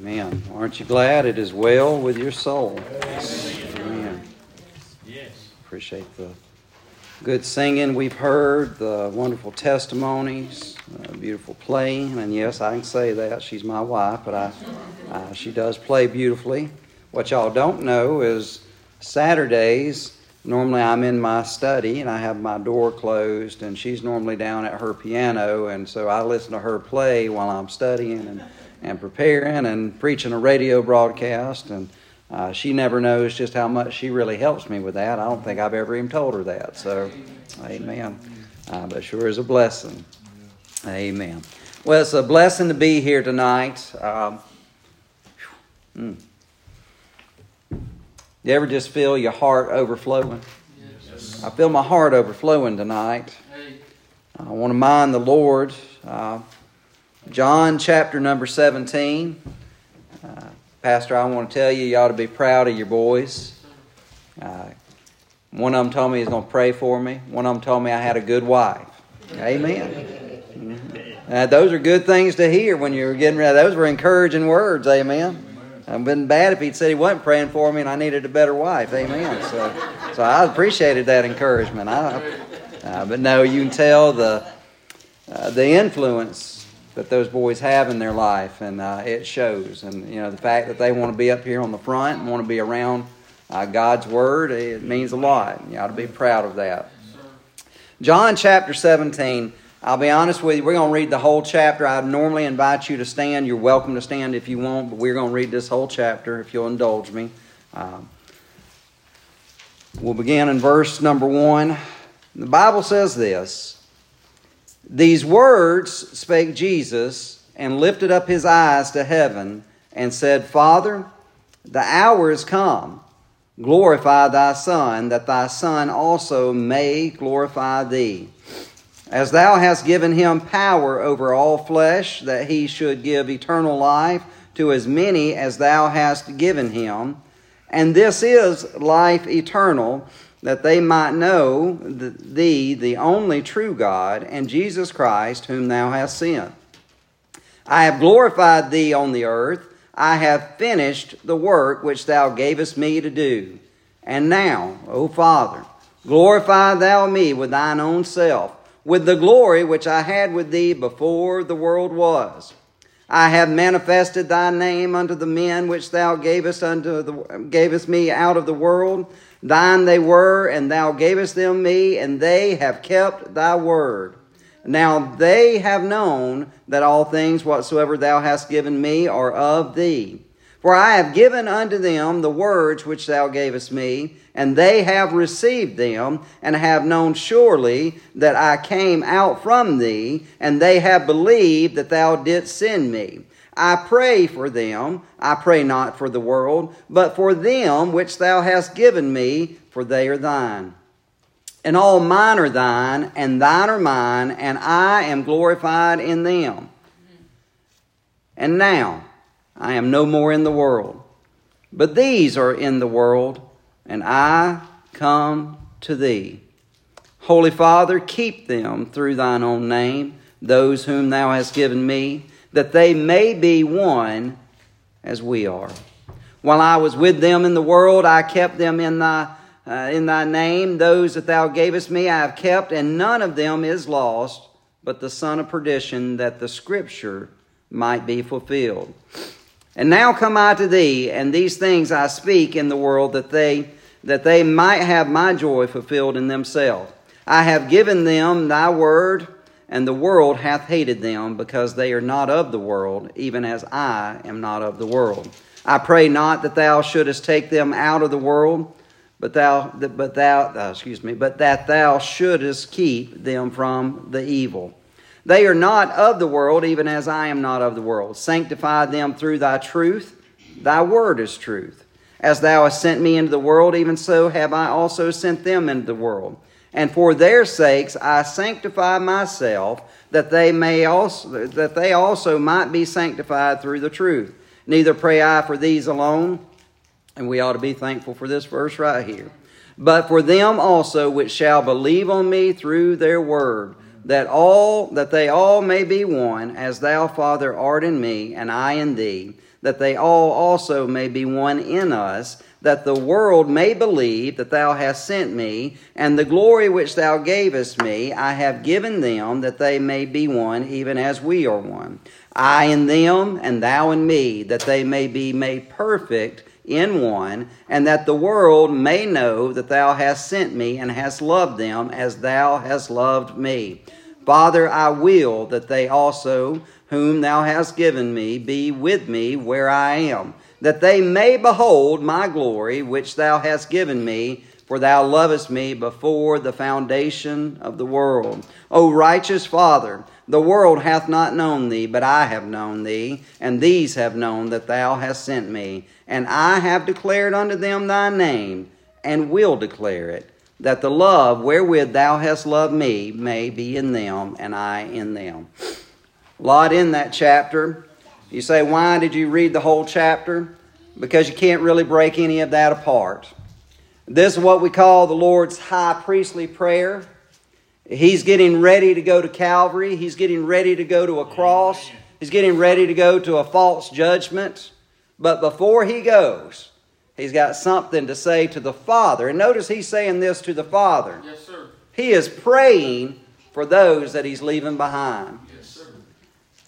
Amen. Aren't you glad it is well with your soul? Amen. Yes. Appreciate the good singing we've heard, the wonderful testimonies, beautiful playing, and yes, I can say that she's my wife, but I, she does play beautifully. What y'all don't know is Saturdays. Normally, I'm in my study and I have my door closed, and she's normally down at her piano, and so I listen to her play while I'm studying and, and preparing and preaching a radio broadcast. And uh, she never knows just how much she really helps me with that. I don't think I've ever even told her that. So, amen. Uh, but sure is a blessing. Amen. Well, it's a blessing to be here tonight. Um, mm. You ever just feel your heart overflowing? Yes. I feel my heart overflowing tonight. I want to mind the Lord. Uh, John chapter number 17. Uh, Pastor, I want to tell you, you ought to be proud of your boys. Uh, one of them told me he's going to pray for me. One of them told me I had a good wife. Amen. Mm-hmm. Uh, those are good things to hear when you're getting ready. Those were encouraging words. Amen. I've been bad if he'd said he wasn't praying for me and I needed a better wife. Amen. So, so I appreciated that encouragement. I, uh, but no, you can tell the uh, the influence that those boys have in their life, and uh, it shows. And you know, the fact that they want to be up here on the front and want to be around uh, God's Word, it means a lot. You ought to be proud of that. John chapter 17. I'll be honest with you, we're going to read the whole chapter. I normally invite you to stand. You're welcome to stand if you want, but we're going to read this whole chapter if you'll indulge me. Um, we'll begin in verse number one. The Bible says this these words spake Jesus and lifted up his eyes to heaven and said, Father, the hour is come. Glorify thy Son, that thy Son also may glorify thee. As thou hast given him power over all flesh, that he should give eternal life to as many as thou hast given him. And this is life eternal that they might know thee, the only true God, and Jesus Christ, whom thou hast sent. I have glorified thee on the earth. I have finished the work which thou gavest me to do. And now, O Father, glorify thou me with thine own self, with the glory which I had with thee before the world was. I have manifested thy name unto the men which thou gavest unto the, gavest me out of the world. Thine they were, and thou gavest them me, and they have kept thy word. Now they have known that all things whatsoever thou hast given me are of thee. For I have given unto them the words which thou gavest me, and they have received them, and have known surely that I came out from thee, and they have believed that thou didst send me. I pray for them. I pray not for the world, but for them which thou hast given me, for they are thine. And all mine are thine, and thine are mine, and I am glorified in them. And now I am no more in the world, but these are in the world, and I come to thee. Holy Father, keep them through thine own name, those whom thou hast given me that they may be one as we are. While I was with them in the world, I kept them in thy, uh, in thy name. Those that thou gavest me I have kept, and none of them is lost, but the son of perdition, that the scripture might be fulfilled. And now come I to thee, and these things I speak in the world, that they that they might have my joy fulfilled in themselves. I have given them thy word and the world hath hated them because they are not of the world, even as I am not of the world. I pray not that thou shouldest take them out of the world, but thou, but thou, uh, excuse me, but that thou shouldest keep them from the evil. They are not of the world, even as I am not of the world. Sanctify them through thy truth. Thy word is truth. As thou hast sent me into the world, even so have I also sent them into the world. And for their sakes I sanctify myself, that they may also that they also might be sanctified through the truth. Neither pray I for these alone, and we ought to be thankful for this verse right here. But for them also which shall believe on me through their word, that all that they all may be one, as thou, Father, art in me, and I in thee, that they all also may be one in us, that the world may believe that thou hast sent me, and the glory which thou gavest me I have given them, that they may be one, even as we are one. I in them, and thou in me, that they may be made perfect in one, and that the world may know that thou hast sent me and hast loved them as thou hast loved me. Father, I will that they also, whom thou hast given me, be with me where I am, that they may behold my glory which thou hast given me, for thou lovest me before the foundation of the world. O righteous Father, the world hath not known thee, but I have known thee, and these have known that thou hast sent me. And I have declared unto them thy name, and will declare it, that the love wherewith thou hast loved me may be in them, and I in them. A lot in that chapter. You say, why did you read the whole chapter? Because you can't really break any of that apart. This is what we call the Lord's high priestly prayer. He's getting ready to go to Calvary. He's getting ready to go to a cross. He's getting ready to go to a false judgment. But before he goes, he's got something to say to the Father. And notice he's saying this to the Father. Yes, sir. He is praying for those that he's leaving behind. Yes, sir.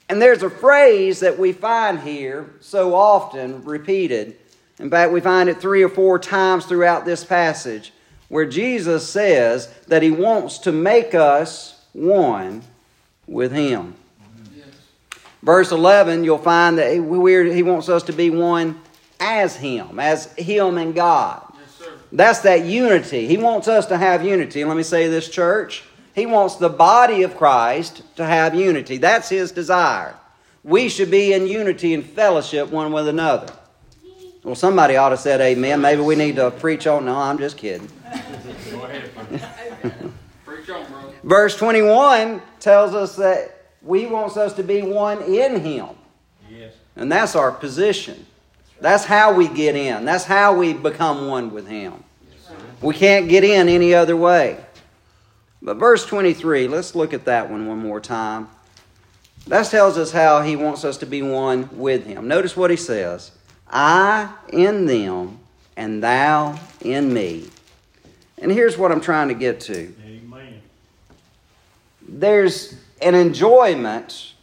And there's a phrase that we find here so often repeated. In fact, we find it three or four times throughout this passage where Jesus says that he wants to make us one with him. Yes. Verse 11, you'll find that he, wants us to be one as him, as him and God. Yes. That's that unity. He wants us to have unity. Let me say this, church. He wants the body of Christ to have unity. That's his desire. We should be in unity and fellowship one with another. Well, somebody ought to said amen. Maybe we need to preach on. No, I'm just kidding. Preach on, brother. Verse 21 tells us that we wants us to be one in him. Yes. And that's our position. That's how we get in. That's how we become one with him. We can't get in any other way. But verse 23, let's look at that one one more time. That tells us how he wants us to be one with him. Notice what he says I in them, and thou in me. And here's what I'm trying to get to Amen. there's an enjoyment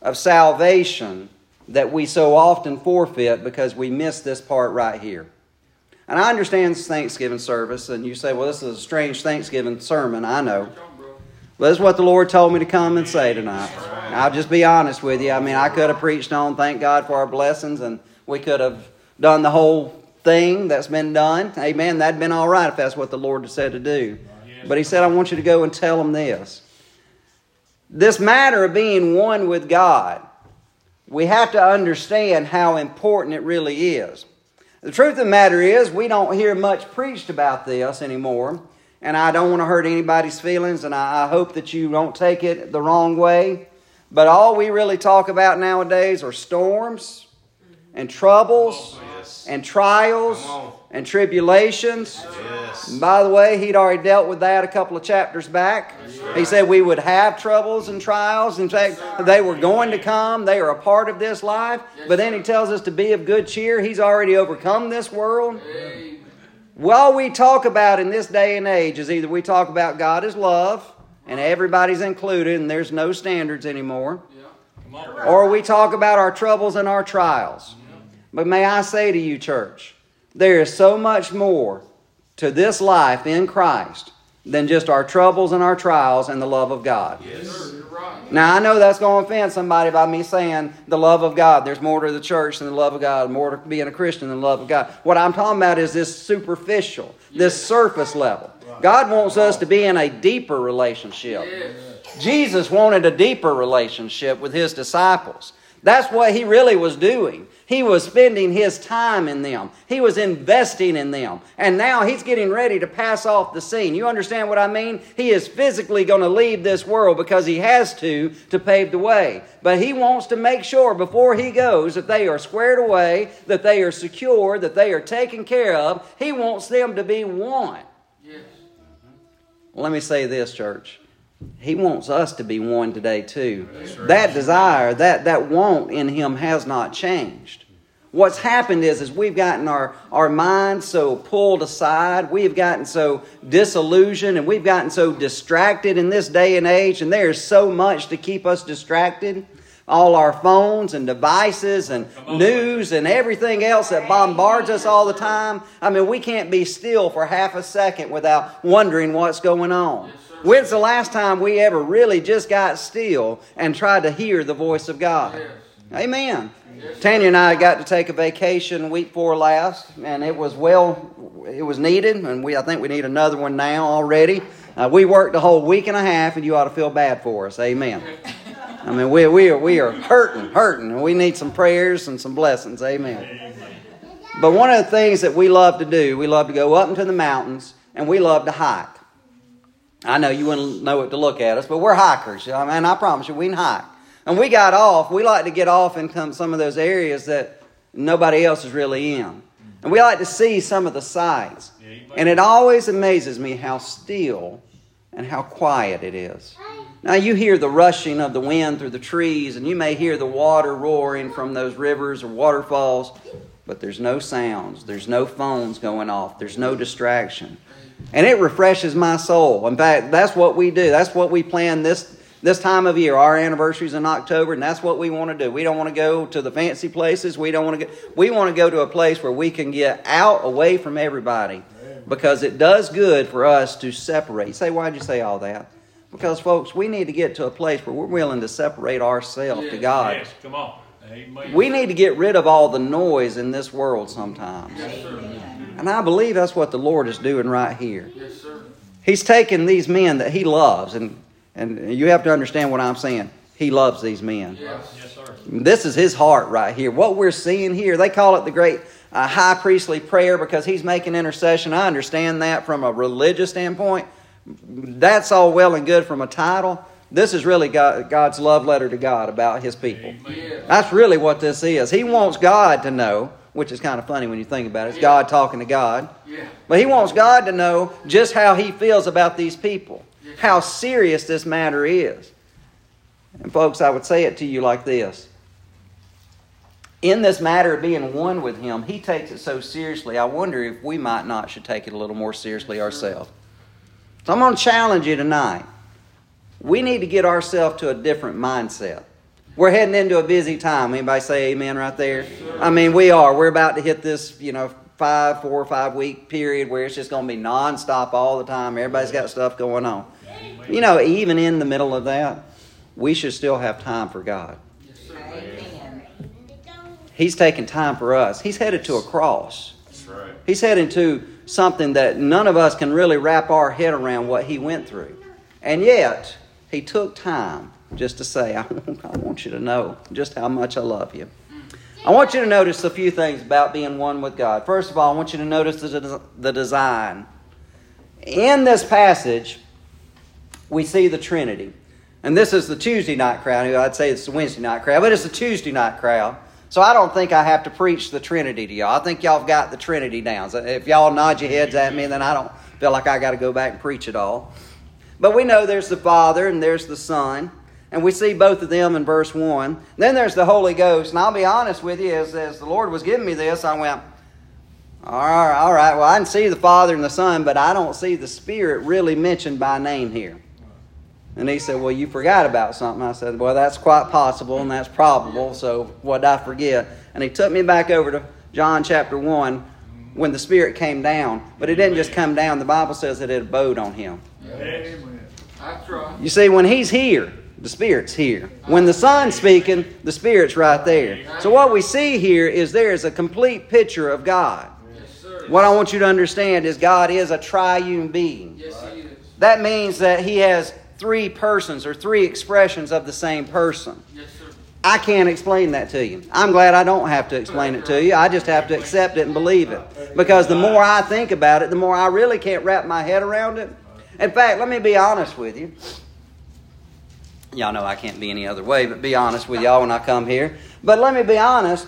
of salvation that we so often forfeit because we miss this part right here. And I understand Thanksgiving service, and you say, well, this is a strange Thanksgiving sermon. I know. Preach on, brother. But this is what the Lord told me to come and say tonight. And I'll just be honest with you. I mean, I could have preached on thank God for our blessings, and we could have done the whole thing that's been done. Amen. That'd been all right if that's what the Lord said to do. But He said, I want you to go and tell them this. This matter of being one with God, we have to understand how important it really is. The truth of the matter is, we don't hear much preached about this anymore. And I don't want to hurt anybody's feelings, and I, hope that you don't take it the wrong way. But all we really talk about nowadays are storms and troubles and trials and tribulations. Yes. And by the way, he'd already dealt with that a couple of chapters back. He said we would have troubles and trials. In fact, they were going to come. They are a part of this life. But then he tells us to be of good cheer. He's already overcome this world. Amen. We talk about in this day and age is either we talk about God is love and everybody's included and there's no standards anymore, Yeah. Or we talk about our troubles and our trials. But may I say to you, church, there is so much more to this life in Christ than just our troubles and our trials and the love of God. Yes, sir. You're right. Now, I know that's going to offend somebody by me saying the love of God. There's more to the church than the love of God, more to being a Christian than the love of God. What I'm talking about is this superficial, this surface level. God wants us to be in a deeper relationship. Yes. Jesus wanted a deeper relationship with his disciples. That's what he really was doing. He was spending his time in them. He was investing in them. And now he's getting ready to pass off the scene. You understand what I mean? He is physically going to leave this world because he has to to pave the way. But he wants to make sure before he goes that they are squared away, that they are secure, that they are taken care of. He wants them to be one. Yes. Let me say this, church. He wants us to be one today too. That desire, that, that want in him has not changed. What's happened is, is we've gotten our, our minds so pulled aside, we've gotten so disillusioned, and we've gotten so distracted in this day and age, and there's so much to keep us distracted. All our phones and devices and news and everything else that bombards us all the time. I mean, we can't be still for half a second without wondering what's going on. When's the last time we ever really just got still and tried to hear the voice of God? Amen. Tanya and I got to take a vacation week before last, and it was well, it was needed, and we I think we need another one now already. Uh, we worked a whole week and a half, and you ought to feel bad for us. Amen. I mean, we, we, are, we are hurting, hurting, and we need some prayers and some blessings. Amen. But one of the things that we love to do, we love to go up into the mountains, and we love to hike. I know you wouldn't know what to look at us, but we're hikers. I mean, I promise you, we can hike. And we got off. We like to get off in come some of those areas that nobody else is really in. And we like to see some of the sights. And it always amazes me how still and how quiet it is. Now, you hear the rushing of the wind through the trees, and you may hear the water roaring from those rivers or waterfalls, but there's no sounds. There's no phones going off. There's no distraction. And it refreshes my soul. In fact, that's what we do. That's what we plan this this time of year. Our anniversary is in October, and that's what we want to do. We don't want to go to the fancy places. We don't want to go. We want to go to a place where we can get out away from everybody, because it does good for us to separate. You say, why'd you say all that? Because, folks, we need to get to a place where we're willing to separate ourselves to God. Yes, come on. Amen. We need to get rid of all the noise in this world sometimes. Yes, sir. And I believe that's what the Lord is doing right here. Yes, sir. He's taking these men that He loves, and and you have to understand what I'm saying. He loves these men. Yes, yes, sir. This is his heart right here. What we're seeing here, they call it the great uh, high priestly prayer because he's making intercession. I understand that from a religious standpoint. That's all well and good from a title. This is really God, God's love letter to God about his people. Yes. That's really what this is. He wants God to know, which is kind of funny when you think about it. It's God talking to God. Yeah. But he wants God to know just how he feels about these people, how serious this matter is. And, folks, I would say it to you like this In this matter of being one with him, he takes it so seriously, I wonder if we might not should take it a little more seriously ourselves. So I'm going to challenge you tonight. We need to get ourselves to a different mindset. We're heading into a busy time. Anybody say amen right there? I mean, we are. We're about to hit this, you know, five, four or five week period where it's just going to be nonstop all the time. Everybody's got stuff going on. You know, even in the middle of that, we should still have time for God. He's taking time for us. He's headed to a cross. He's heading to something that none of us can really wrap our head around what he went through. And yet, he took time just to say, I want, I want you to know just how much I love you. I want you to notice a few things about being one with God. First of all, I want you to notice the, the design. In this passage, we see the Trinity. And this is the Tuesday night crowd. I'd say it's the Wednesday night crowd, but it's the Tuesday night crowd. So I don't think I have to preach the Trinity to y'all. I think y'all have got the Trinity down. So if y'all nod your heads at me, then I don't feel like I got to go back and preach it all. But we know there's the Father and there's the Son. And we see both of them in verse 1. Then there's the Holy Ghost. And I'll be honest with you, as, as the Lord was giving me this, I went, all right, all right, well, I can see the Father and the Son, but I don't see the Spirit really mentioned by name here. And he said, Well, you forgot about something. I said, Well, that's quite possible and that's probable, so what did I forget? And he took me back over to John chapter 1 when the Spirit came down. But it didn't just come down, the Bible says that it abode on him. Amen. That's right. You see, when he's here, the Spirit's here. When the Son's speaking, the Spirit's right there. So what we see here is there is a complete picture of God. What I want you to understand is God is a triune being. Yes, he is. That means that he has three persons or three expressions of the same person. I can't explain that to you. I'm glad I don't have to explain it to you. I just have to accept it and believe it. Because the more I think about it, the more I really can't wrap my head around it. In fact, let me be honest with you. Y'all know I can't be any other way, but be honest with y'all when I come here. But let me be honest.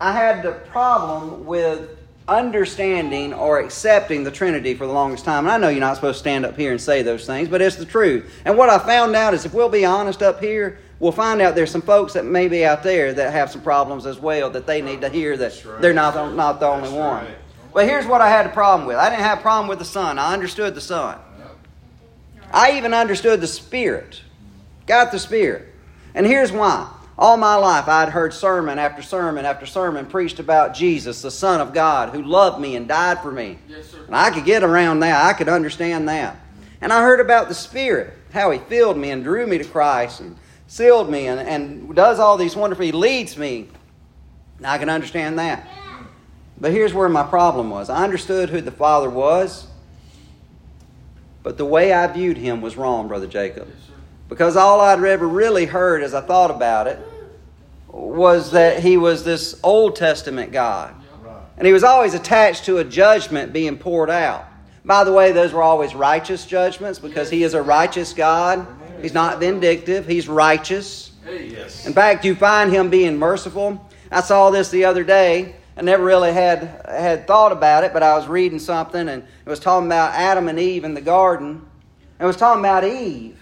I had the problem with understanding or accepting the Trinity for the longest time. And I know you're not supposed to stand up here and say those things, but it's the truth. And what I found out is if we'll be honest up here, we'll find out there's some folks that may be out there that have some problems as well that they need to hear that right. they're not, the- not the only That's one. right. But here's what I had a problem with I didn't have a problem with the Son, I understood the Son. I even understood the Spirit, got the Spirit. And here's why. All my life, I'd heard sermon after sermon after sermon preached about Jesus, the Son of God, who loved me and died for me. Yes, sir. And I could get around that. I could understand that. And I heard about the Spirit, how He filled me and drew me to Christ and sealed me and, and does all these wonderful, He leads me. And I can understand that. But here's where my problem was I understood who the Father was, but the way I viewed Him was wrong, Brother Jacob. Yes. Because all I'd ever really heard as I thought about it was that He was this Old Testament God. And he was always attached to a judgment being poured out. By the way, those were always righteous judgments because he is a righteous God. He's not vindictive, he's righteous. In fact, you find him being merciful. I saw this the other day. I never really had had thought about it, but I was reading something and it was talking about Adam and Eve in the garden. And it was talking about Eve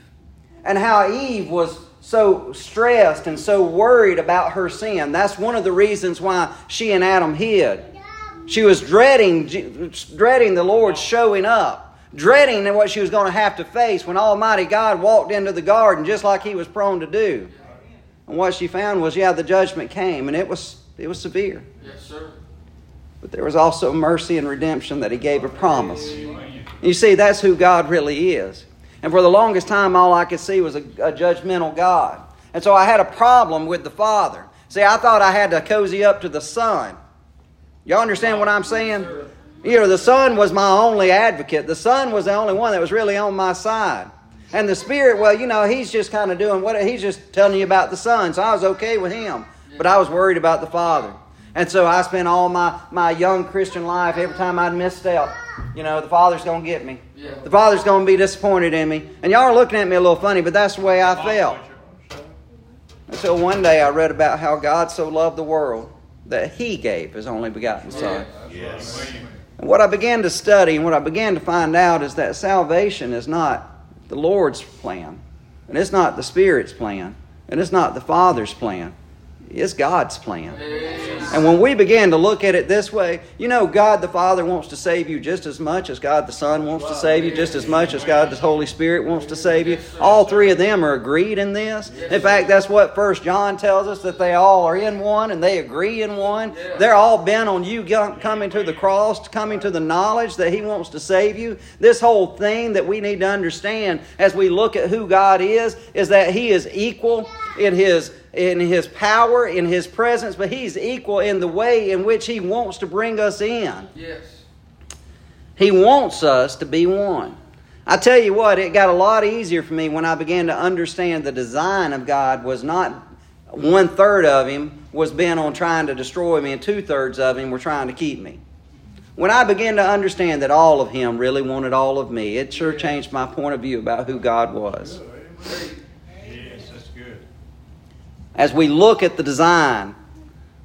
and how Eve was so stressed and so worried about her sin. That's one of the reasons why she and Adam hid. She was dreading, dreading the Lord showing up, dreading what she was going to have to face when Almighty God walked into the garden just like He was prone to do. And what she found was, yeah, the judgment came, and it was it was severe. yes, sir. But there was also mercy and redemption that He gave a promise. You see, that's who God really is. And for the longest time, all I could see was a, a judgmental God. And so I had a problem with the Father. See, I thought I had to cozy up to the Son. Y'all understand what I'm saying? You know, the Son was my only advocate. The Son was the only one that was really on my side. And the Spirit, well, you know, He's just kind of doing what He's just telling you about the Son. So I was okay with Him. But I was worried about the Father. And so I spent all my, my young Christian life, every time I'd misstep, you know, the Father's going to get me. Yeah. The Father's going to be disappointed in me. And y'all are looking at me a little funny, but that's the way I felt. Until one day I read about how God so loved the world that He gave His only begotten Son. Yes. And what I began to study and what I began to find out is that salvation is not the Lord's plan, and it's not the Spirit's plan, and it's not the Father's plan. It's God's plan. And when we begin to look at it this way, you know, God the Father wants to save you just as much as God the Son wants to save you, just as much as God the Holy Spirit wants to save you. All three of them are agreed in this. In fact, that's what First John tells us that they all are in one and they agree in one. They're all bent on you coming to the cross, coming to the knowledge that He wants to save you. This whole thing that we need to understand as we look at who God is is that He is equal in His in his power, in his presence, but he's equal in the way in which he wants to bring us in. Yes. He wants us to be one. I tell you what, it got a lot easier for me when I began to understand the design of God was not one third of him was bent on trying to destroy me, and two thirds of him were trying to keep me. When I began to understand that all of him really wanted all of me, it sure changed my point of view about who God was. Yes, as we look at the design,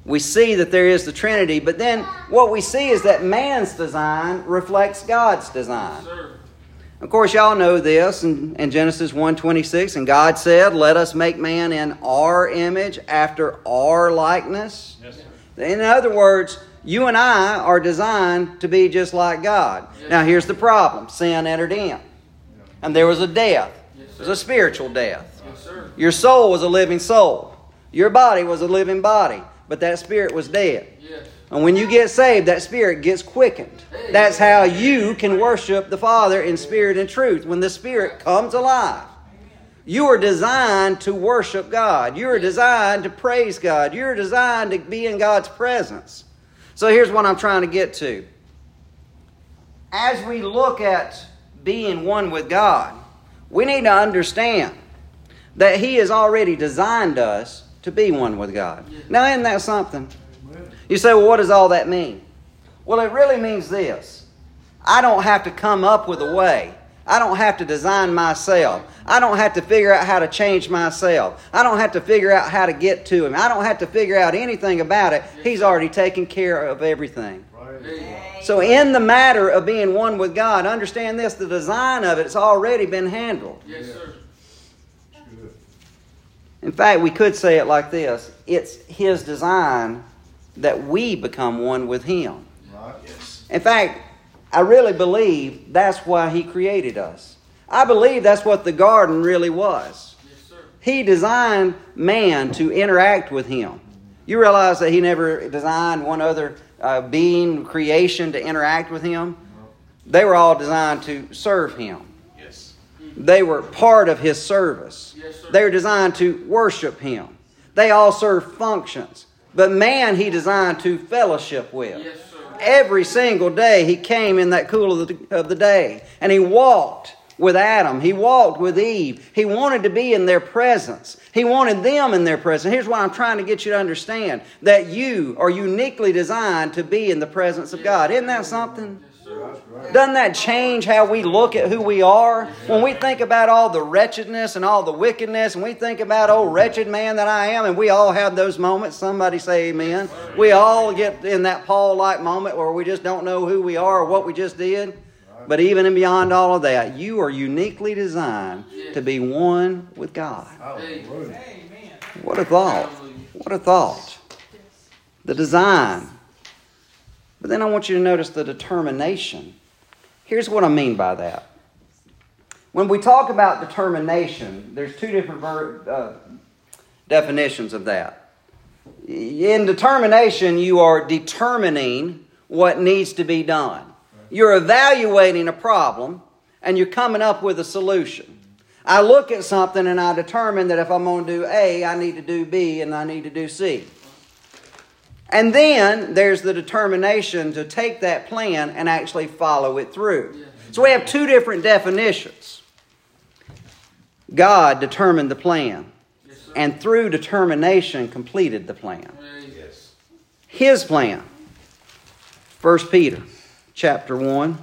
we see that there is the Trinity, but then what we see is that man's design reflects God's design. Of course, y'all know this in, in Genesis 1.26, and God said, Let us make man in our image, after our likeness. Yes, sir. In other words, you and I are designed to be just like God. Now, here's the problem sin entered in, and there was a death. It was a spiritual death. Yes, sir. Your soul was a living soul. Your body was a living body, but that spirit was dead. Yes. And when you get saved, that spirit gets quickened. That's how you can worship the Father in spirit and truth when the spirit comes alive. You are designed to worship God. You are designed to praise God. You're designed to be in God's presence. So here's what I'm trying to get to. As we look at being one with God, we need to understand that He has already designed us to be one with God. Now, isn't that something? You say, well, what does all that mean? Well, it really means this I don't have to come up with a way. I don't have to design myself. I don't have to figure out how to change myself. I don't have to figure out how to get to Him. I don't have to figure out anything about it. He's already taken care of everything. So, in the matter of being one with God, understand this the design of it has already been handled. Yes, sir. In fact, we could say it like this it's His design that we become one with Him. Right. Yes. In fact, I really believe that's why He created us. I believe that's what the garden really was. Yes. He designed man to interact with Him. You realize that He never designed one other uh, being, creation, to interact with Him? They were all designed to serve Him. They were part of His service. Yes. They were designed to worship Him. They all serve functions. But man, He designed to fellowship with. Yes. Every single day, He came in that cool of the, of the day and He walked with Adam. He walked with Eve. He wanted to be in their presence. He wanted them in their presence. Here's what I'm trying to get you to understand that you are uniquely designed to be in the presence of God. Isn't that something? Yes, sir. That's right. Doesn't that change how we look at who we are? When we think about all the wretchedness and all the wickedness, and we think about, oh, wretched man that I am, and we all have those moments. Somebody say amen. We all get in that Paul like moment where we just don't know who we are or what we just did. But even and beyond all of that, you are uniquely designed to be one with God. What a thought. What a thought. The design. But then I want you to notice the determination. Here's what I mean by that. When we talk about determination, there's two different ver- uh, definitions of that. In determination, you are determining what needs to be done. You're evaluating a problem and you're coming up with a solution. I look at something and I determine that if I'm going to do A, I need to do B and I need to do C. And then there's the determination to take that plan and actually follow it through. So we have two different definitions. God determined the plan, and through determination completed the plan. His plan. 1 Peter chapter 1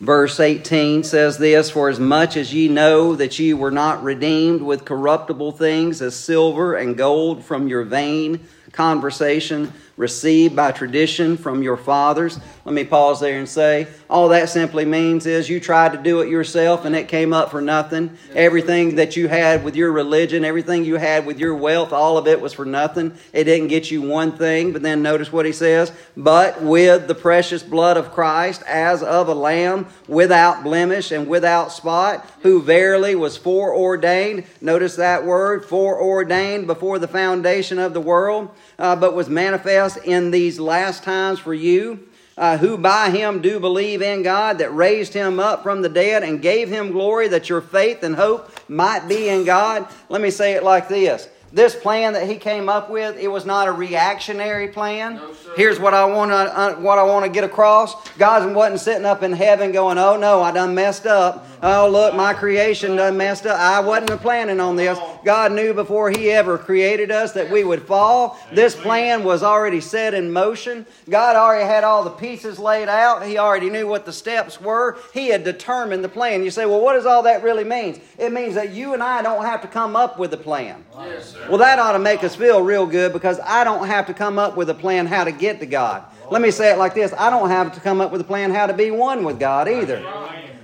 verse 18 says this for as much as ye know that ye were not redeemed with corruptible things as silver and gold from your vain conversation received by tradition from your fathers. Let me pause there and say all that simply means is you tried to do it yourself and it came up for nothing. Everything that you had with your religion everything you had with your wealth all of it was for nothing. It didn't get you one thing but then notice what he says. But with the precious blood of christ as of a lamb without blemish and without spot who verily was foreordained notice that word foreordained before the foundation of the world uh, but was manifest in these last times for you uh, who by him do believe in God, that raised him up from the dead and gave him glory, that your faith and hope might be in God. Let me say it like this. This plan that he came up with, it was not a reactionary plan. No. Here's what I want to uh, what I want to get across. God wasn't sitting up in heaven going, "Oh no, I done messed up. Oh look, my creation done messed up. I wasn't planning on this." God knew before he ever created us that we would fall. This plan was already set in motion. God already had all the pieces laid out. He already knew what the steps were. He had determined the plan. You say, "Well, what does all that really mean?" It means that you and I don't have to come up with a plan. Yes, sir. Well, that ought to make us feel real good because I don't have to come up with a plan how to get to God. Let me say it like this I don't have to come up with a plan how to be one with God either.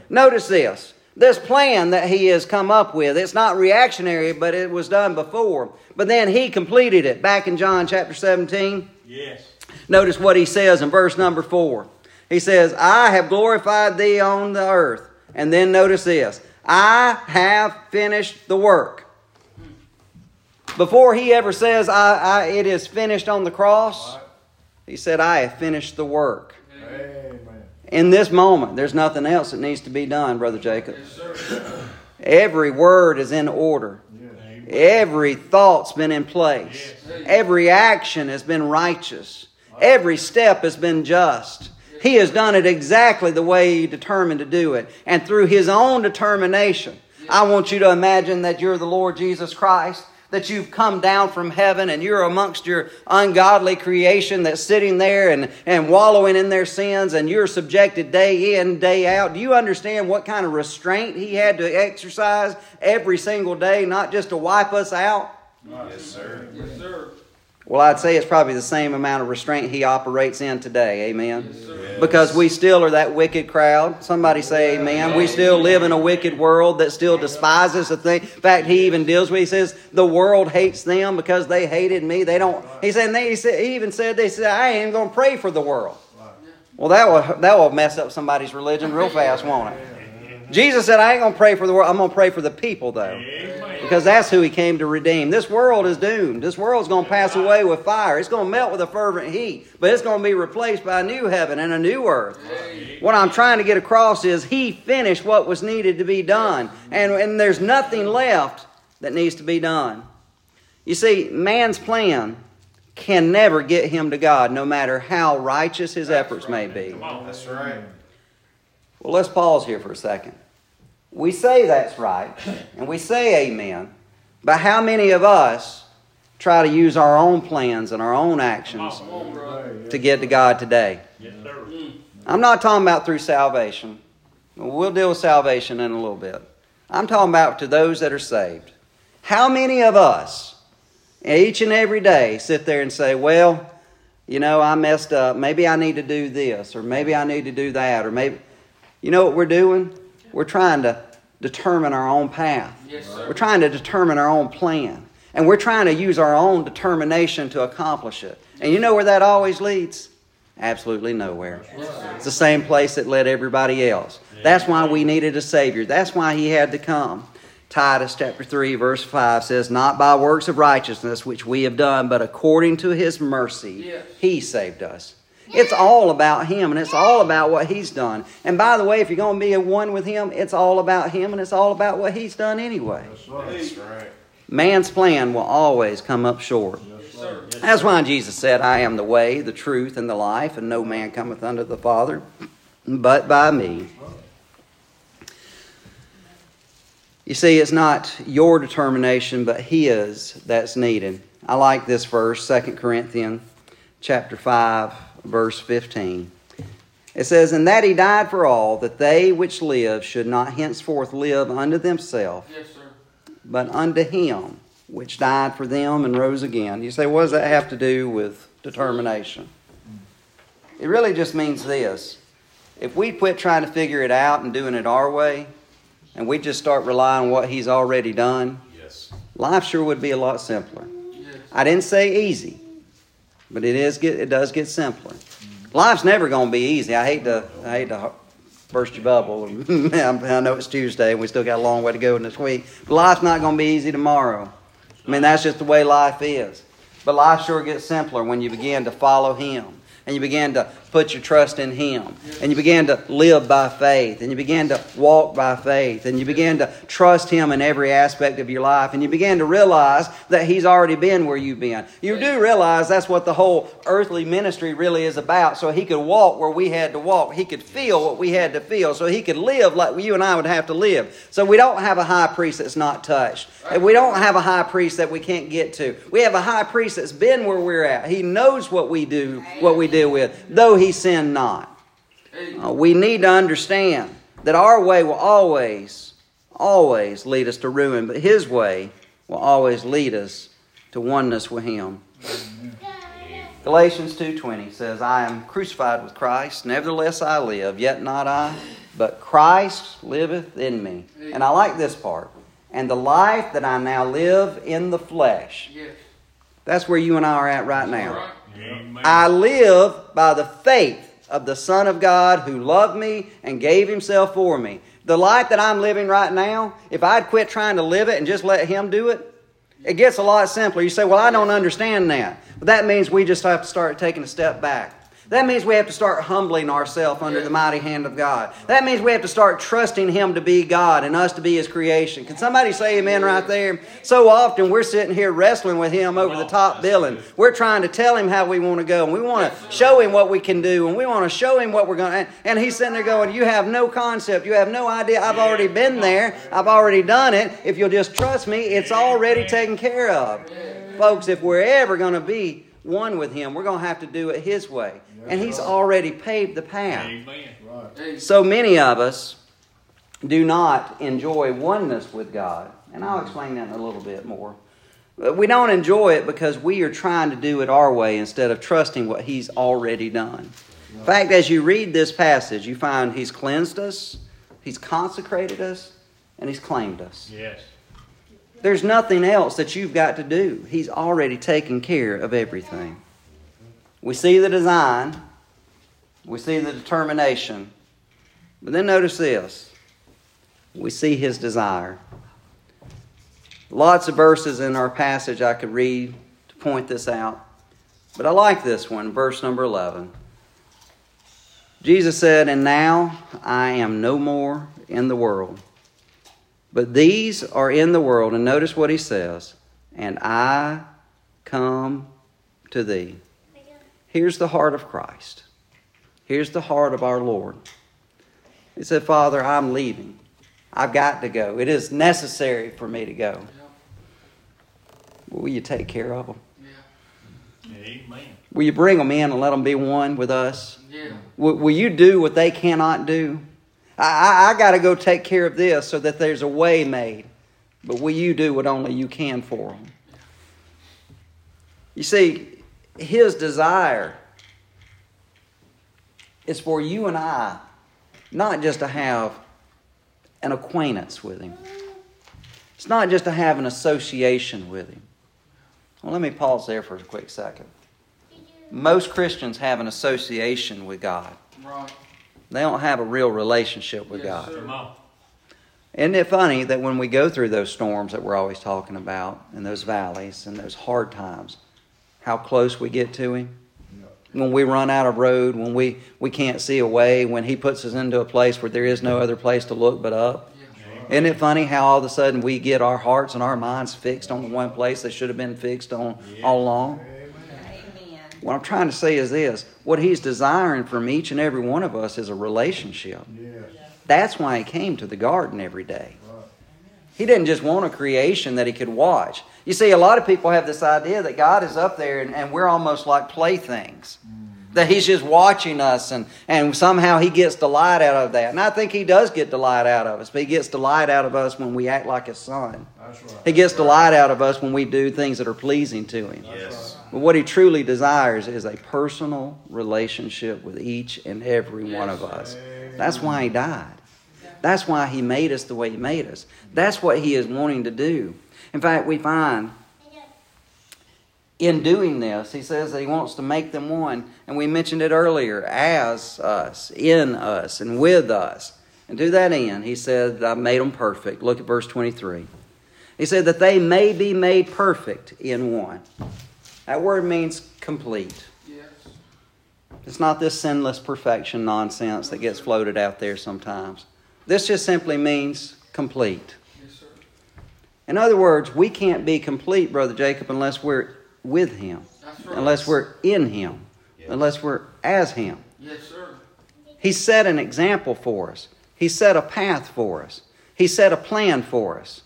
Notice this. This plan that he has come up with, it's not reactionary, but it was done before. But then he completed it back in John chapter 17. Yes. Notice what he says in verse number 4. He says, I have glorified thee on the earth. And then notice this I have finished the work. Before he ever says, I, I, It is finished on the cross, he said, I have finished the work. Amen. In this moment, there's nothing else that needs to be done, Brother Jacob. Yes. Every word is in order. Yes. Every thought's been in place. Every action has been righteous. Every step has been just. He has done it exactly the way He determined to do it. And through His own determination, I want you to imagine that you're the Lord Jesus Christ, that you've come down from heaven and you're amongst your ungodly creation that's sitting there and, and wallowing in their sins and you're subjected day in, day out. Do you understand what kind of restraint He had to exercise every single day, not just to wipe us out? Yes, sir. Yes, sir. Well, I'd say it's probably the same amount of restraint he operates in today. Amen. Because we still are that wicked crowd. Somebody say amen. We still live in a wicked world that still despises the thing. In fact, he even deals with, he says, the world hates them because they hated me. They don't, he said, they, he, said, he even said, they said, I ain't going to pray for the world. Well, that will, that will mess up somebody's religion real fast, won't it? Jesus said, I ain't going to pray for the world. I'm going to pray for the people, though. Because that's who he came to redeem. This world is doomed. This world's going to pass away with fire. It's going to melt with a fervent heat. But it's going to be replaced by a new heaven and a new earth. What I'm trying to get across is he finished what was needed to be done. And, and there's nothing left that needs to be done. You see, man's plan can never get him to God, no matter how righteous his efforts may be. That's right. Well, let's pause here for a second. We say that's right, and we say amen, but how many of us try to use our own plans and our own actions Come on, brother. to get to God today? Mm. I'm not talking about through salvation. We'll deal with salvation in a little bit. I'm talking about to those that are saved. How many of us, each and every day, sit there and say, Well, you know, I messed up. Maybe I need to do this, or maybe I need to do that, or maybe. You know what we're doing? We're trying to determine our own path. Yes, sir. We're trying to determine our own plan. And we're trying to use our own determination to accomplish it. And you know where that always leads? Absolutely nowhere. It's the same place that led everybody else. That's why we needed a Savior. That's why He had to come. Titus chapter 3, verse 5 says, Not by works of righteousness which we have done, but according to His mercy, He saved us. It's all about Him and it's all about what He's done. And by the way, if you're going to be a one with Him, it's all about Him and it's all about what He's done anyway. That's right. Man's plan will always come up short. Yes. That's why Jesus said, I am the way, the truth, and the life, and no man cometh unto the Father but by me. You see, it's not your determination, but His that's needed. I like this verse, 2 Corinthians chapter 5, verse 15. It says, And that he died for all, that they which live should not henceforth live unto themselves, Yes, but unto him which died for them and rose again. You say, what does that have to do with determination? It really just means this. If we quit trying to figure it out and doing it our way, and we just start relying on what he's already done, Yes. life sure would be a lot simpler. Yes. I didn't say easy, but it is get it does get simpler. Life's never going to be easy. I hate to I hate to burst your bubble. I know it's Tuesday and we still got a long way to go in this week. But life's not going to be easy tomorrow. I mean that's just the way life is. But life sure gets simpler when you begin to follow Him and you begin to put your trust in Him and you began to live by faith and you began to walk by faith and you began to trust Him in every aspect of your life and you began to realize that He's already been where you've been. You do realize that's what the whole earthly ministry really is about. So He could walk where we had to walk, He could feel what we had to feel, so He could live like you and I would have to live. So we don't have a high priest that's not touched. And we don't have a high priest that we can't get to. We have a high priest that's been where we're at. He knows what we do, what we deal with, though he sinned not. Uh, we need to understand that our way will always, always lead us to ruin, but his way will always lead us to oneness with him. Galatians 2:20 says, "I am crucified with Christ, nevertheless I live, yet not I, but Christ liveth in me." And I like this part. And the life that I now live in the flesh. That's where you and I are at right now. I live by the faith of the Son of God who loved me and gave himself for me. The life that I'm living right now, if I'd quit trying to live it and just let him do it, it gets a lot simpler. You say, Well, I don't understand that. But that means we just have to start taking a step back. That means we have to start humbling ourselves under the mighty hand of God. That means we have to start trusting Him to be God and us to be His creation. Can somebody say amen right there? So often we're sitting here wrestling with Him over the top billing. We're trying to tell Him how we want to go, and we want to show Him what we can do, and we want to show Him what we're going to. And He's sitting there going, You have no concept. You have no idea. I've already been there. I've already done it. If you'll just trust me, it's already taken care of. Folks, if we're ever going to be one with Him, we're going to have to do it His way. And He's already paved the path. Amen. Right. So many of us do not enjoy oneness with God. And I'll explain that in a little bit more. We don't enjoy it because we are trying to do it our way instead of trusting what He's already done. In fact, as you read this passage, you find He's cleansed us, He's consecrated us, and He's claimed us. Yes. There's nothing else that you've got to do. He's already taken care of everything. We see the design, we see the determination, but then notice this we see His desire. Lots of verses in our passage I could read to point this out, but I like this one, verse number 11. Jesus said, And now I am no more in the world, but these are in the world. And notice what he says, And I come to thee. Here's the heart of Christ. Here's the heart of our Lord. He said, Father, I'm leaving. I've got to go. It is necessary for me to go. Will you take care of them? Amen. Will you bring them in and let them be one with us? Yeah. Will, will you do what they cannot do? I, I, I got to go take care of this so that there's a way made. But will you do what only you can for them? You see, his desire is for you and I not just to have an acquaintance with him. It's not just to have an association with him. Well, let me pause there for a quick second. Most Christians have an association with God. Right. They don't have a real relationship with Yes, God. sir. Isn't it funny that when we go through those storms that we're always talking about, and those valleys and those hard times, how close we get to Him? When we run out of road, when we, we can't see a way, when He puts us into a place where there is no other place to look but up. Isn't it funny how all of a sudden we get our hearts and our minds fixed on the one place that should have been fixed on all along? What I'm trying to say is this what He's desiring from each and every one of us is a relationship. That's why He came to the garden every day. He didn't just want a creation that He could watch. You see, a lot of people have this idea that God is up there and, and we're almost like playthings. Mm. That He's just watching us and, and somehow He gets delight out of that. And I think He does get delight out of us, but He gets delight out of us when we act like His Son. That's right. He gets delight out of us when we do things that are pleasing to Him. Yes. But what he truly desires is a personal relationship with each and every one of us. That's why he died. That's why he made us the way he made us. That's what he is wanting to do. In fact, we find in doing this, he says that he wants to make them one. And we mentioned it earlier as us, in us, and with us. And to that end, he said, I made them perfect. Look at verse 23. He said that they may be made perfect in one. That word means complete. Yes. It's not this sinless perfection nonsense that gets floated out there sometimes. This just simply means complete. Yes, sir. In other words, we can't be complete, Brother Jacob, unless we're with Him, right. unless we're in Him, unless we're as Him. Yes, sir. He set an example for us, He set a path for us, He set a plan for us.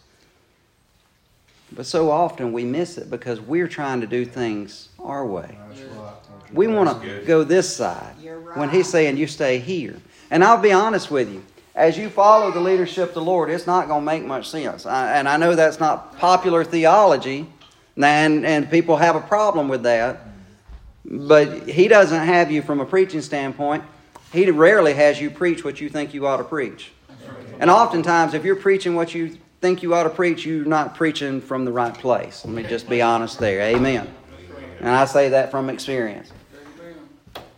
But so often we miss it because we're trying to do things our way. That's right. We want to go this side You're when He's saying you stay here. And I'll be honest with you. As you follow the leadership of the Lord, it's not going to make much sense. I, and I know that's not popular theology, and, and people have a problem with that. But He doesn't have you from a preaching standpoint. He rarely has you preach what you think you ought to preach. And oftentimes, if you're preaching what you think you ought to preach, you're not preaching from the right place. Let me just be honest there. Amen. And I say that from experience.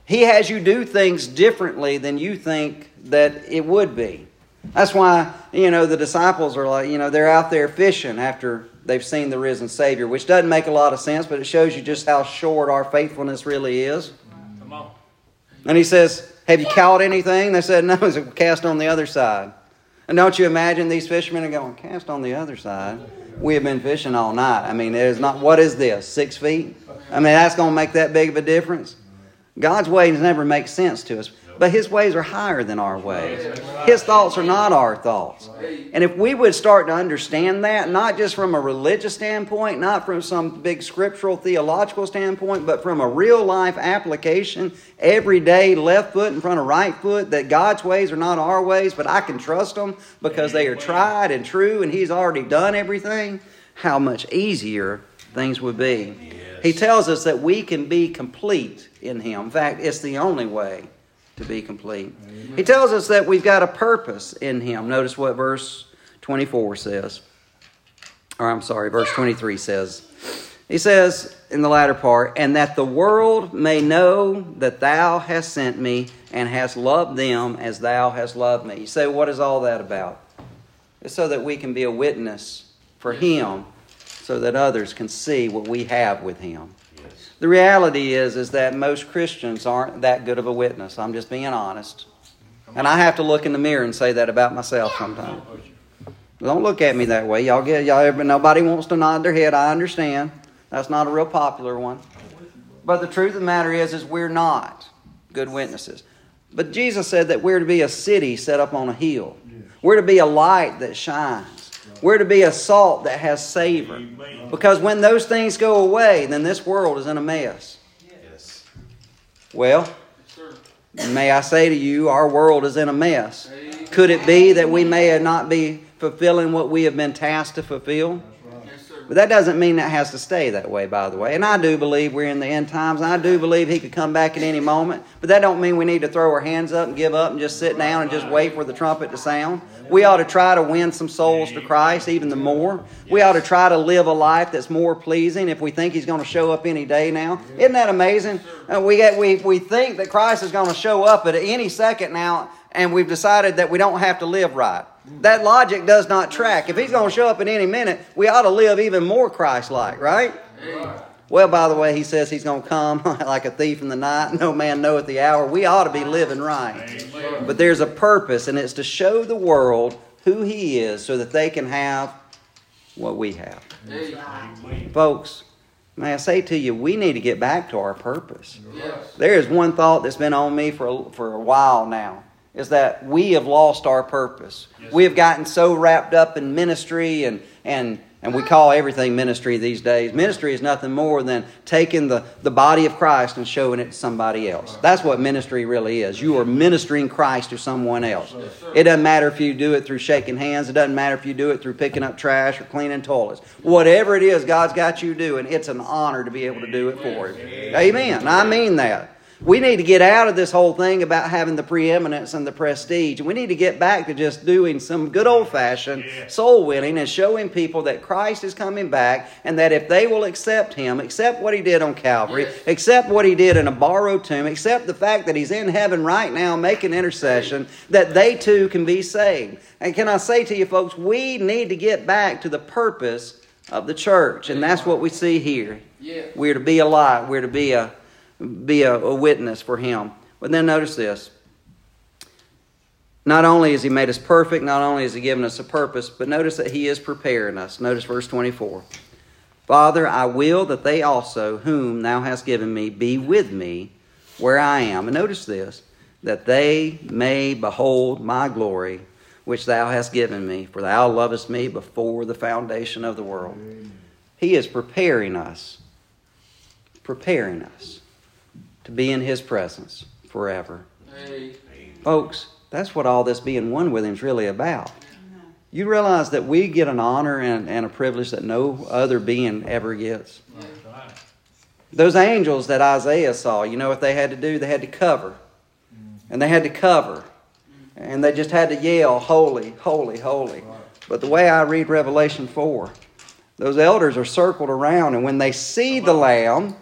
He has you do things differently than you think that it would be. That's why, you know, the disciples are like, you know, they're out there fishing after they've seen the risen Savior, which doesn't make a lot of sense, but it shows you just how short our faithfulness really is. Come on. And he says, Have you caught anything? They said, No, it's cast on the other side. And don't you imagine these fishermen are going, Cast on the other side? We have been fishing all night. I mean, there's not, what is this, six feet? I mean, that's going to make that big of a difference. God's ways never make sense to us, but His ways are higher than our ways. His thoughts are not our thoughts. And if we would start to understand that, not just from a religious standpoint, not from some big scriptural theological standpoint, but from a real life application, every day, left foot in front of right foot, that God's ways are not our ways, but I can trust them because they are tried and true and He's already done everything, how much easier things would be. He tells us that we can be complete in Him. In fact, it's the only way to be complete. He tells us that we've got a purpose in Him. Notice what verse 24 says. Or I'm sorry, verse 23 says. He says in the latter part, and that the world may know that thou hast sent me and hast loved them as thou hast loved me. You say, what is all that about? It's so that we can be a witness for Him, so that others can see what we have with Him. The reality is, is that most Christians aren't that good of a witness. I'm just being honest. And I have to look in the mirror and say that about myself sometimes. Don't look at me that way. Y'all get y'all. Nobody wants to nod their head. I understand. That's not a real popular one. But the truth of the matter is, is we're not good witnesses. But Jesus said that we're to be a city set up on a hill. We're to be a light that shines. We're to be a salt that has savor. Because when those things go away, then this world is in a mess. Yes. Well, may I say to you, our world is in a mess. Could it be that we may not be fulfilling what we have been tasked to fulfill? But that doesn't mean that has to stay that way, by the way. And I do believe we're in the end times, I do believe he could come back at any moment. But that don't mean we need to throw our hands up and give up and just sit down and just wait for the trumpet to sound. We ought to try to win some souls to Christ even the more. We ought to try to live a life that's more pleasing if we think he's going to show up any day now. Isn't that amazing? Uh, we, get, we, we think that Christ is going to show up at any second now, and we've decided that we don't have to live right. That logic does not track. If he's going to show up at any minute, we ought to live even more Christ like, right? Well, by the way, he says he's going to come like a thief in the night. No man knoweth the hour. We ought to be living right. But there's a purpose, and it's to show the world who he is so that they can have what we have. Folks, may I say to you, we need to get back to our purpose. Yes. There is one thought that's been on me for a, for a while now is that we have lost our purpose. We have gotten so wrapped up in ministry and, and, and we call everything ministry these days. Ministry is nothing more than taking the, the body of Christ and showing it to somebody else. That's what ministry really is. You are ministering Christ to someone else. It doesn't matter if you do it through shaking hands. It doesn't matter if you do it through picking up trash or cleaning toilets. Whatever it is God's got you doing, it's an honor to be able to do it for Him. Amen. I mean that. We need to get out of this whole thing about having the preeminence and the prestige. We need to get back to just doing some good old fashioned soul winning and showing people that Christ is coming back and that if they will accept Him, accept what He did on Calvary, Yes. accept what He did in a borrowed tomb, accept the fact that He's in heaven right now making intercession, that they too can be saved. And can I say to you, folks, we need to get back to the purpose of the church, and that's what we see here. We're to be a light. We're to be a be a, a witness for Him. But then notice this. Not only has He made us perfect, not only has He given us a purpose, but notice that He is preparing us. Notice verse 24. Father, I will that they also, whom Thou hast given me, be with me where I am. And notice this that they may behold my glory, which Thou hast given me, for Thou lovest me before the foundation of the world. He is preparing us, preparing us to be in His presence forever. Hey. Folks, that's what all this being one with Him is really about. You realize that we get an honor and, and a privilege that no other being ever gets. Right. Those angels that Isaiah saw, you know what they had to do? They had to cover. And they had to cover. And they just had to yell, Holy, holy, holy. But the way I read Revelation 4, those elders are circled around, and when they see the Lamb.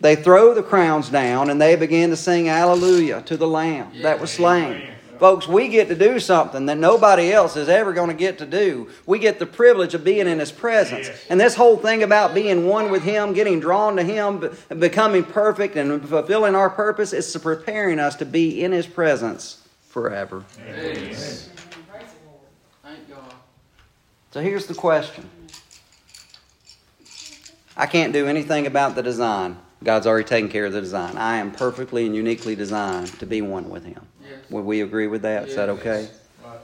They throw the crowns down and they begin to sing Alleluia to the Lamb that was slain. Folks, we get to do something that nobody else is ever going to get to do. We get the privilege of being in His presence. And this whole thing about being one with Him, getting drawn to Him, becoming perfect, and fulfilling our purpose is preparing us to be in His presence forever. So here's the question I can't do anything about the design. God's already taken care of the design. I am perfectly and uniquely designed to be one with Him. Yes. Would we agree with that? Is that Yes. okay? Right.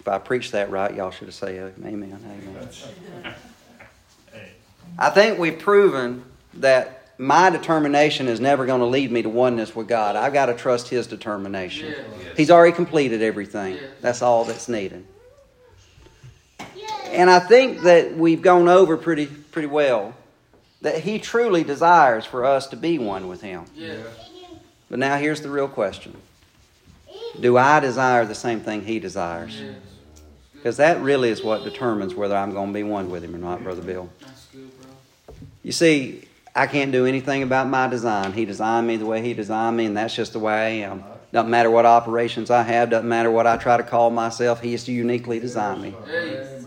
If I preach that right, y'all should have said amen. Amen. I think we've proven that my determination is never going to lead me to oneness with God. I've got to trust His determination. Yes. He's already completed everything. Yes. That's all that's needed. And I think that we've gone over pretty pretty well that he truly desires for us to be one with him. Yes. But now here's the real question. Do I desire the same thing he desires? Yes. Because that really is what determines whether I'm going to be one with him or not, Brother Bill. Good, bro. You see, I can't do anything about my design. He designed me the way he designed me, and that's just the way I am. Doesn't matter what operations I have, doesn't matter what I try to call myself, he has uniquely designed me. Hey.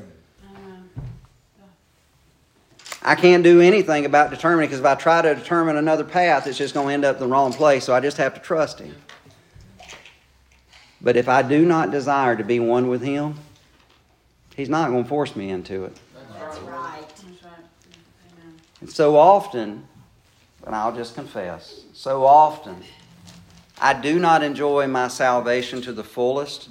I can't do anything about determining because if I try to determine another path, it's just going to end up in the wrong place. So I just have to trust Him. But if I do not desire to be one with Him, He's not going to force me into it. That's right. And so often, and I'll just confess, so often, I do not enjoy my salvation to the fullest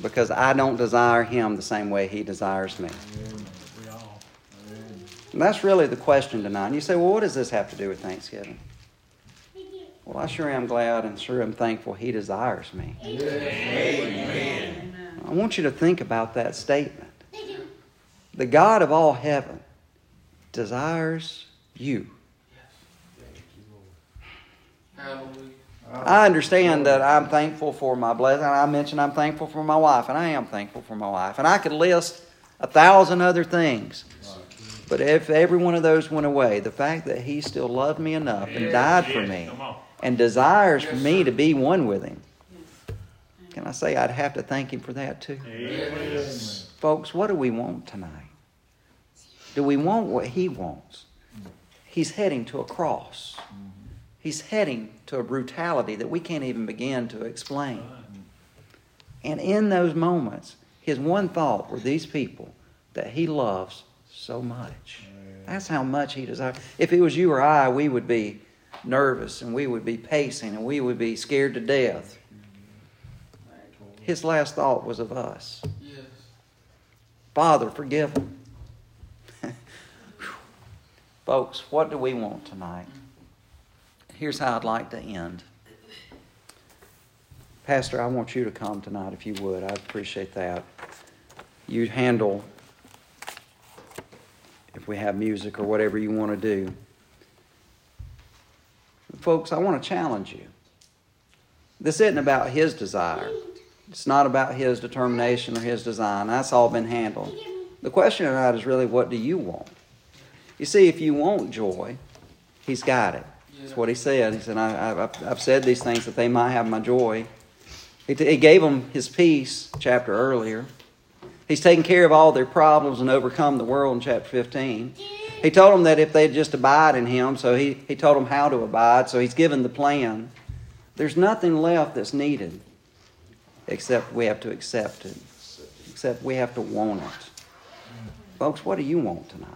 because I don't desire Him the same way He desires me. All. And that's really the question tonight. And you say, well, what does this have to do with Thanksgiving? Well, I sure am glad and sure am thankful He desires me. I want you to think about that statement. The God of all heaven desires you. I understand that I'm thankful for my blessing. I mentioned I'm thankful for my wife, and I am thankful for my wife. And I could list a thousand other things. But if every one of those went away, the fact that he still loved me enough and died for me and desires for me sir. to be one with him, can I say I'd have to thank him for that too? Yes. Folks, what do we want tonight? Do we want what he wants? He's heading to a cross. He's heading to a brutality that we can't even begin to explain. And in those moments, his one thought were these people that he loves so much. That's how much he desires. If it was you or I, we would be nervous and we would be pacing and we would be scared to death. His last thought was of us. Father, forgive them. Folks, what do we want tonight? Here's how I'd like to end. Pastor, I want you to come tonight if you would. I'd appreciate that. You handle if we have music or whatever you want to do. Folks, I want to challenge you. This isn't about his desire. It's not about his determination or his design. That's all been handled. The question tonight is really what do you want? You see, if you want joy, he's got it. That's what he said. He said, I, have I've said these things that they might have my joy. He, he gave them his peace, chapter earlier. He's taken care of all their problems and overcome the world in chapter 15. He told them that if they'd just abide in him, so he, he told them how to abide, so he's given the plan. There's nothing left that's needed except we have to accept it, except we have to want it. Folks, what do you want tonight?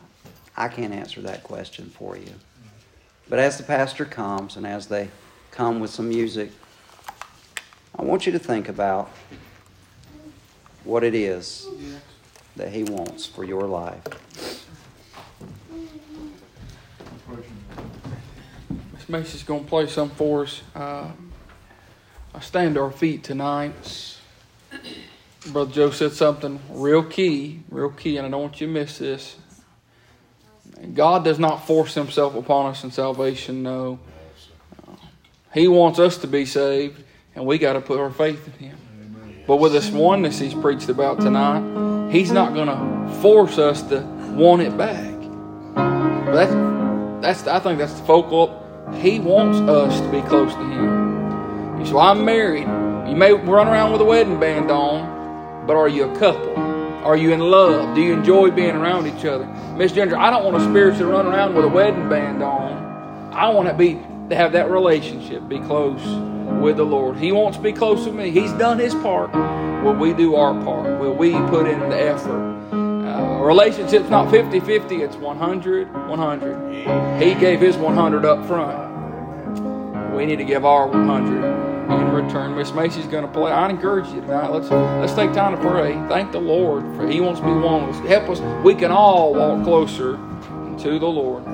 I can't answer that question for you. But as the pastor comes and as they come with some music, I want you to think about what it is that he wants for your life. Miss Macy's going to play some for us. Uh, I stand to our feet tonight. Brother Joe said something real key, real key, and I don't want you to miss this. God does not force Himself upon us in salvation, no. He wants us to be saved, and we got to put our faith in Him. But with this oneness He's preached about tonight, He's not going to force us to want it back. But that's, that's I think that's the focal. He wants us to be close to Him. Say, I'm married. You may run around with a wedding band on, but are you a couple? Are you in love? Do you enjoy being around each other? Miss Ginger, I don't want a spirit to run around with a wedding band on. I want to be to have that relationship, be close with the Lord. He wants to be close with me. He's done his part. Will we do our part? Will we put in the effort? Uh, relationship's not 50 50, it's 100 100. He gave his 100 up front. We need to give our 100 in return. Miss Macy's going to play. I encourage you tonight. Let's let's take time to pray. Thank the Lord for He wants to be one with us. Help us. We can all walk closer to the Lord.